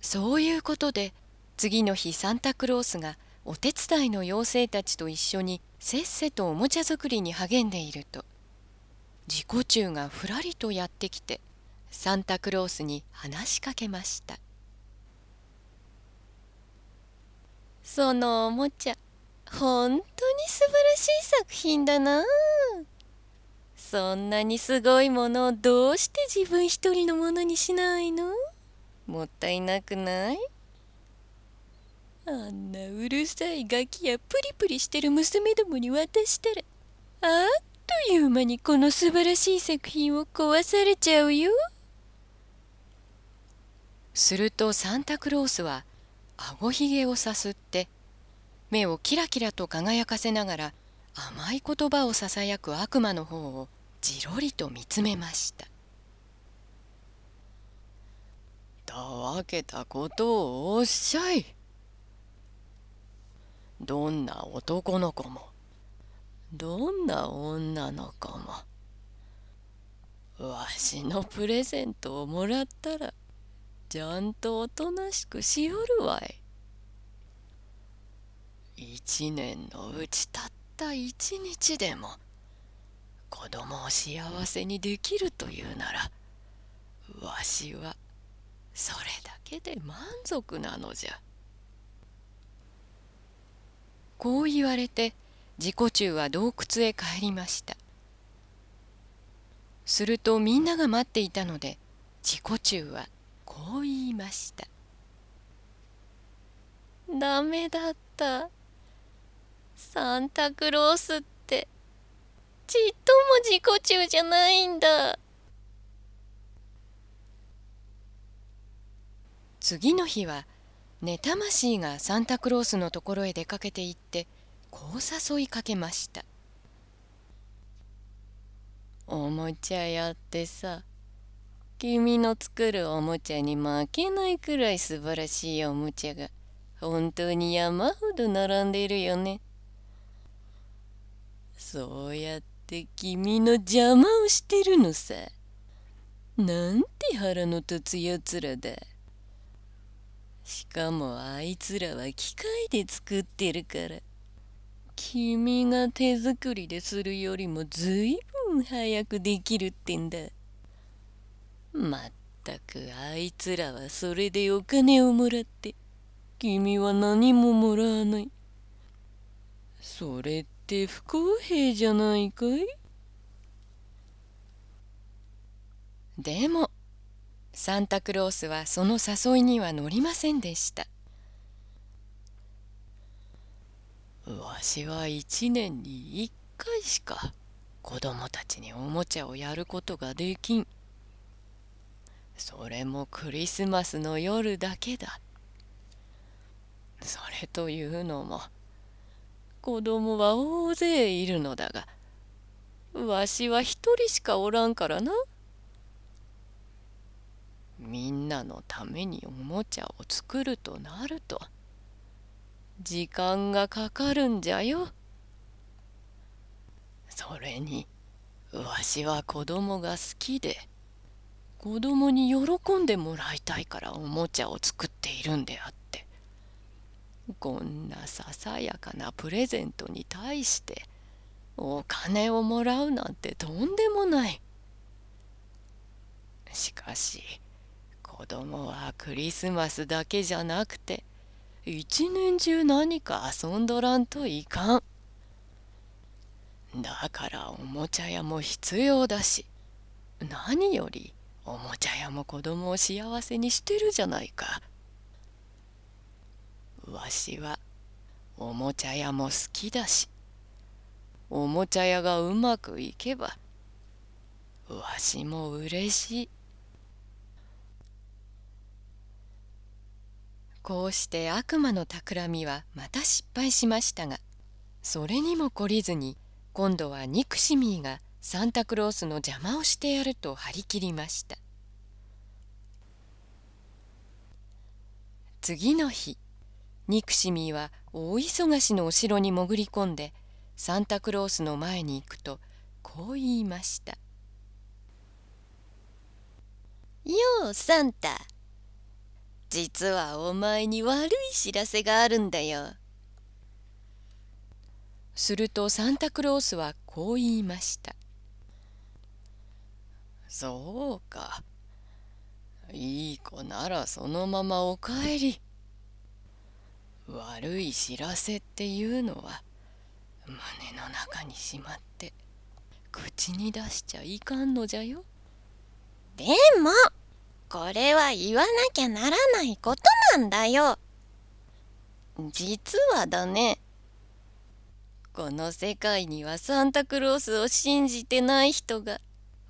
そういうことで次の日サンタクロースがお手伝いの妖精たちと一緒にせっせとおもちゃ作りに励んでいると。自己中がふらりとやってきてサンタクロースに話しかけました。そのおもちゃ本当に素晴らしい作品だな。そんなにすごいものをどうして自分一人のものにしないの？もったいなくない？あんなうるさいガキやプリプリしてる娘どもに渡したらあっという間にこの素晴らしい作品を壊されちゃうよ。するとサンタクロースはあごひげをさすって目をキラキラと輝かせながら甘い言葉をささやく悪魔の方をじろりと見つめました。たわけたことをおっしゃい。どんな男の子も。どんな女の子も。わしのプレゼントをもらったらちゃんとおとなしくしよるわい。一年のうちたった一日でも子供を幸せにできるというならわしはそれだけで満足なのじゃ。こう言われて自己中は洞窟へ帰りました。するとみんなが待っていたので自己中はこう言いました「ダメだった。サンタクロースってちっとも自己中じゃないんだ」次の日は寝魂がサンタクロースのところへ出かけて行ってこう誘いかけました「おもちゃやってさ君の作るおもちゃに負けないくらい素晴らしいおもちゃが本当に山ほど並んでいるよね。そうやって君の邪魔をしてるのさ。なんて腹の立つやつらだ。しかもあいつらは機械で作ってるから。君が手作りでするよりもずいぶん早くできるってんだ。まったくあいつらはそれでお金をもらって君は何ももらわないそれって不公平じゃないかい？でもサンタクロースはその誘いには乗りませんでした。わしは一年に一回しか子供たちにおもちゃをやることができん。それもクリスマスの夜だけだ。それというのも子供は大勢いるのだがわしは一人しかおらんからな。みんなのためにおもちゃを作るとなると時間がかかるんじゃよ。それにわしは子供が好きで子供に喜んでもらいたいからおもちゃを作っているんであってこんなささやかなプレゼントに対してお金をもらうなんてとんでもない。しかし子供はクリスマスだけじゃなくて一年中何か遊んどらんといかんだからおもちゃ屋も必要だし何よりおもちゃ屋も子供を幸せにしてるじゃないか。わしはおもちゃ屋も好きだしおもちゃ屋がうまくいけばわしも嬉しい。こうして悪魔の企みはまた失敗しましたがそれにも懲りずに今度はニクシミーがサンタクロースの邪魔をしてやると張り切りました。次の日ニクシミーは大忙しのお城に潜り込んでサンタクロースの前に行くとこう言いました「ようサンタ。実はお前に悪い知らせがあるんだよ。するとサンタクロースはこう言いました。そうか。いい子ならそのままお帰り。悪い知らせっていうのは胸の中にしまって口に出しちゃいかんのじゃよ。でもこれは言わなきゃならないことなんだよ。実はだねこの世界にはサンタクロースを信じてない人が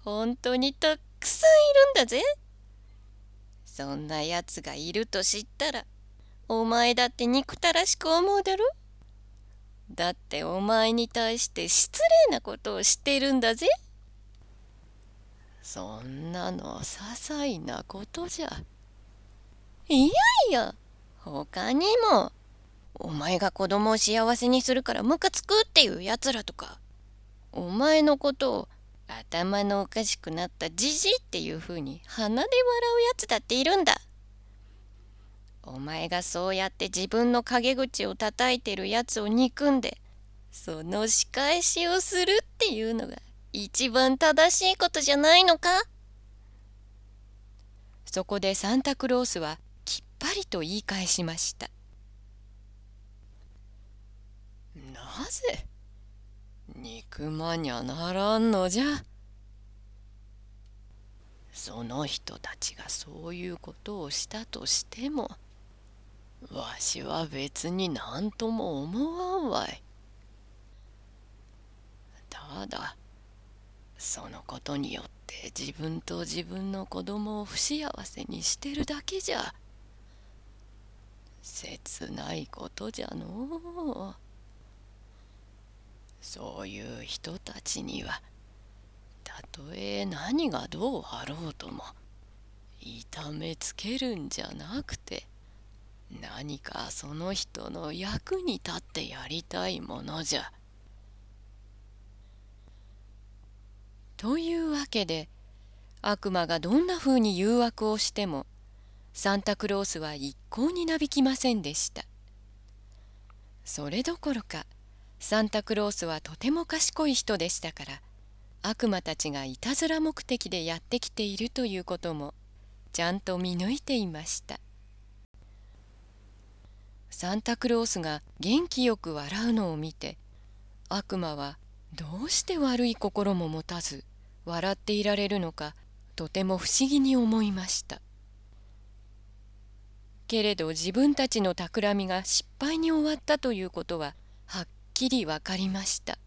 本当にたくさんいるんだぜ。そんなやつがいると知ったらお前だって憎たらしく思うだろだってお前に対して失礼なことをしてるんだぜ。そんなの些細なことじゃ。いやいや他にもお前が子供を幸せにするからムカつくっていうやつらとかお前のことを頭のおかしくなったじじっていう風に鼻で笑うやつだっているんだ。お前がそうやって自分の陰口を叩いてるやつを憎んでその仕返しをするっていうのが一番正しいことじゃないのか？そこでサンタクロースはきっぱりと言い返しました。なぜ？憎まにゃならんのじゃ。その人たちがそういうことをしたとしてもわしは別に何とも思わんわい。ただそのことによって自分と自分の子供を不幸せにしてるだけじゃ切ないことじゃのうそういう人たちにはたとえ何がどうあろうとも痛めつけるんじゃなくて何かその人の役に立ってやりたいものじゃ。というわけで悪魔がどんなふうに誘惑をしてもサンタクロースは一向になびきませんでした。それどころかサンタクロースはとても賢い人でしたから悪魔たちがいたずら目的でやってきているということもちゃんと見抜いていました。サンタクロースが元気よく笑うのを見て悪魔はどうして悪い心も持たず笑っていられるのかとても不思議に思いました。けれど自分たちの企みが失敗に終わったということははっきり分かりました。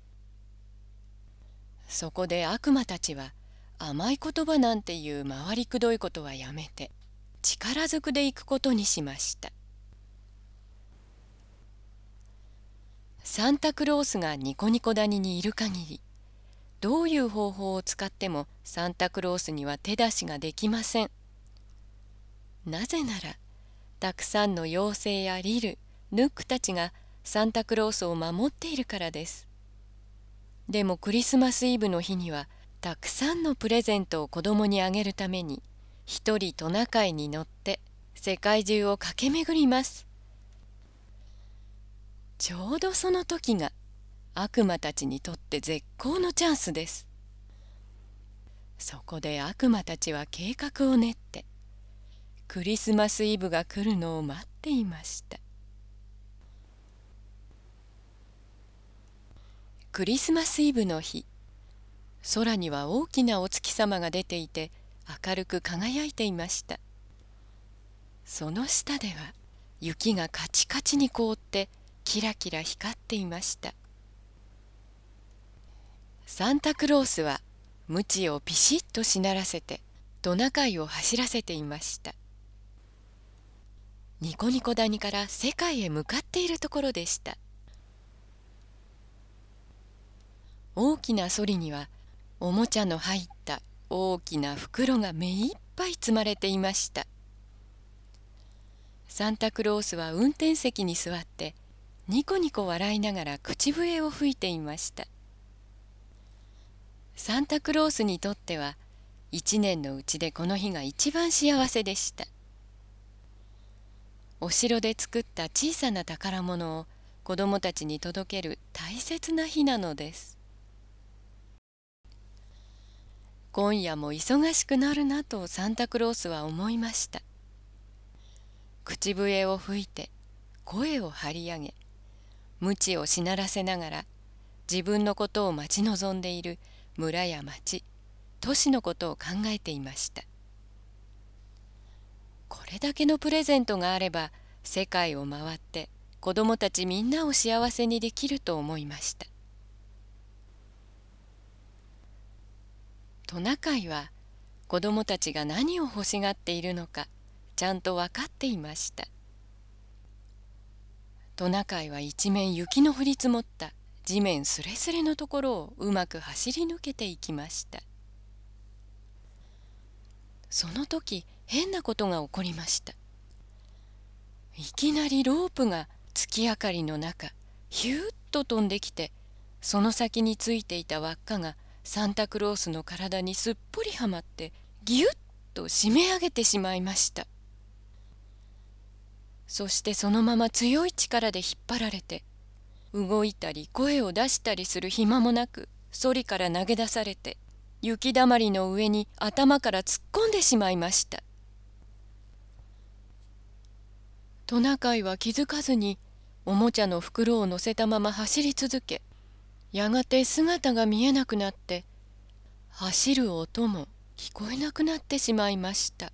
そこで悪魔たちは甘い言葉なんていう回りくどいことはやめて力ずくで行くことにしました。サンタクロースがニコニコ谷にいる限りどういう方法を使ってもサンタクロースには手出しができません。なぜならたくさんの妖精やリルヌックたちがサンタクロースを守っているからです。でもクリスマスイブの日にはたくさんのプレゼントを子供にあげるために一人トナカイに乗って世界中を駆け巡ります。ちょうどその時が悪魔たちにとって絶好のチャンスです。そこで悪魔たちは計画を練ってクリスマスイブが来るのを待っていました。クリスマスイブの日空には大きなお月様が出ていて明るく輝いていました。その下では雪がカチカチに凍ってキラキラ光っていました。サンタクロースは鞭をピシッとしならせてトナカイを走らせていました。ニコニコ谷から世界へ向かっているところでした。大きなソリにはおもちゃの入った大きな袋が目いっぱい積まれていました。サンタクロースは運転席に座ってニコニコ笑いながら口笛を吹いていました。サンタクロースにとっては一年のうちでこの日が一番幸せでした。お城で作った小さな宝物を子供たちに届ける大切な日なのです。今夜も忙しくなるなとサンタクロースは思いました。口笛を吹いて声を張り上げ鞭をしならせながら自分のことを待ち望んでいる村や町都市のことを考えていました。これだけのプレゼントがあれば世界を回って子供たちみんなを幸せにできると思いました。トナカイは子供たちが何を欲しがっているのかちゃんと分かっていました。トナカイは一面雪の降り積もった。地面すれすれのところをうまく走り抜けていきました。その時変なことが起こりました。いきなりロープが月明かりの中ヒューッと飛んできてその先についていた輪っかがサンタクロースの体にすっぽりはまってぎゅっと締め上げてしまいました。そしてそのまま強い力で引っ張られて動いたり声を出したりする暇もなくソリから投げ出されて雪だまりの上に頭から突っ込んでしまいました。トナカイは気づかずにおもちゃの袋を乗せたまま走り続けやがて姿が見えなくなって走る音も聞こえなくなってしまいました。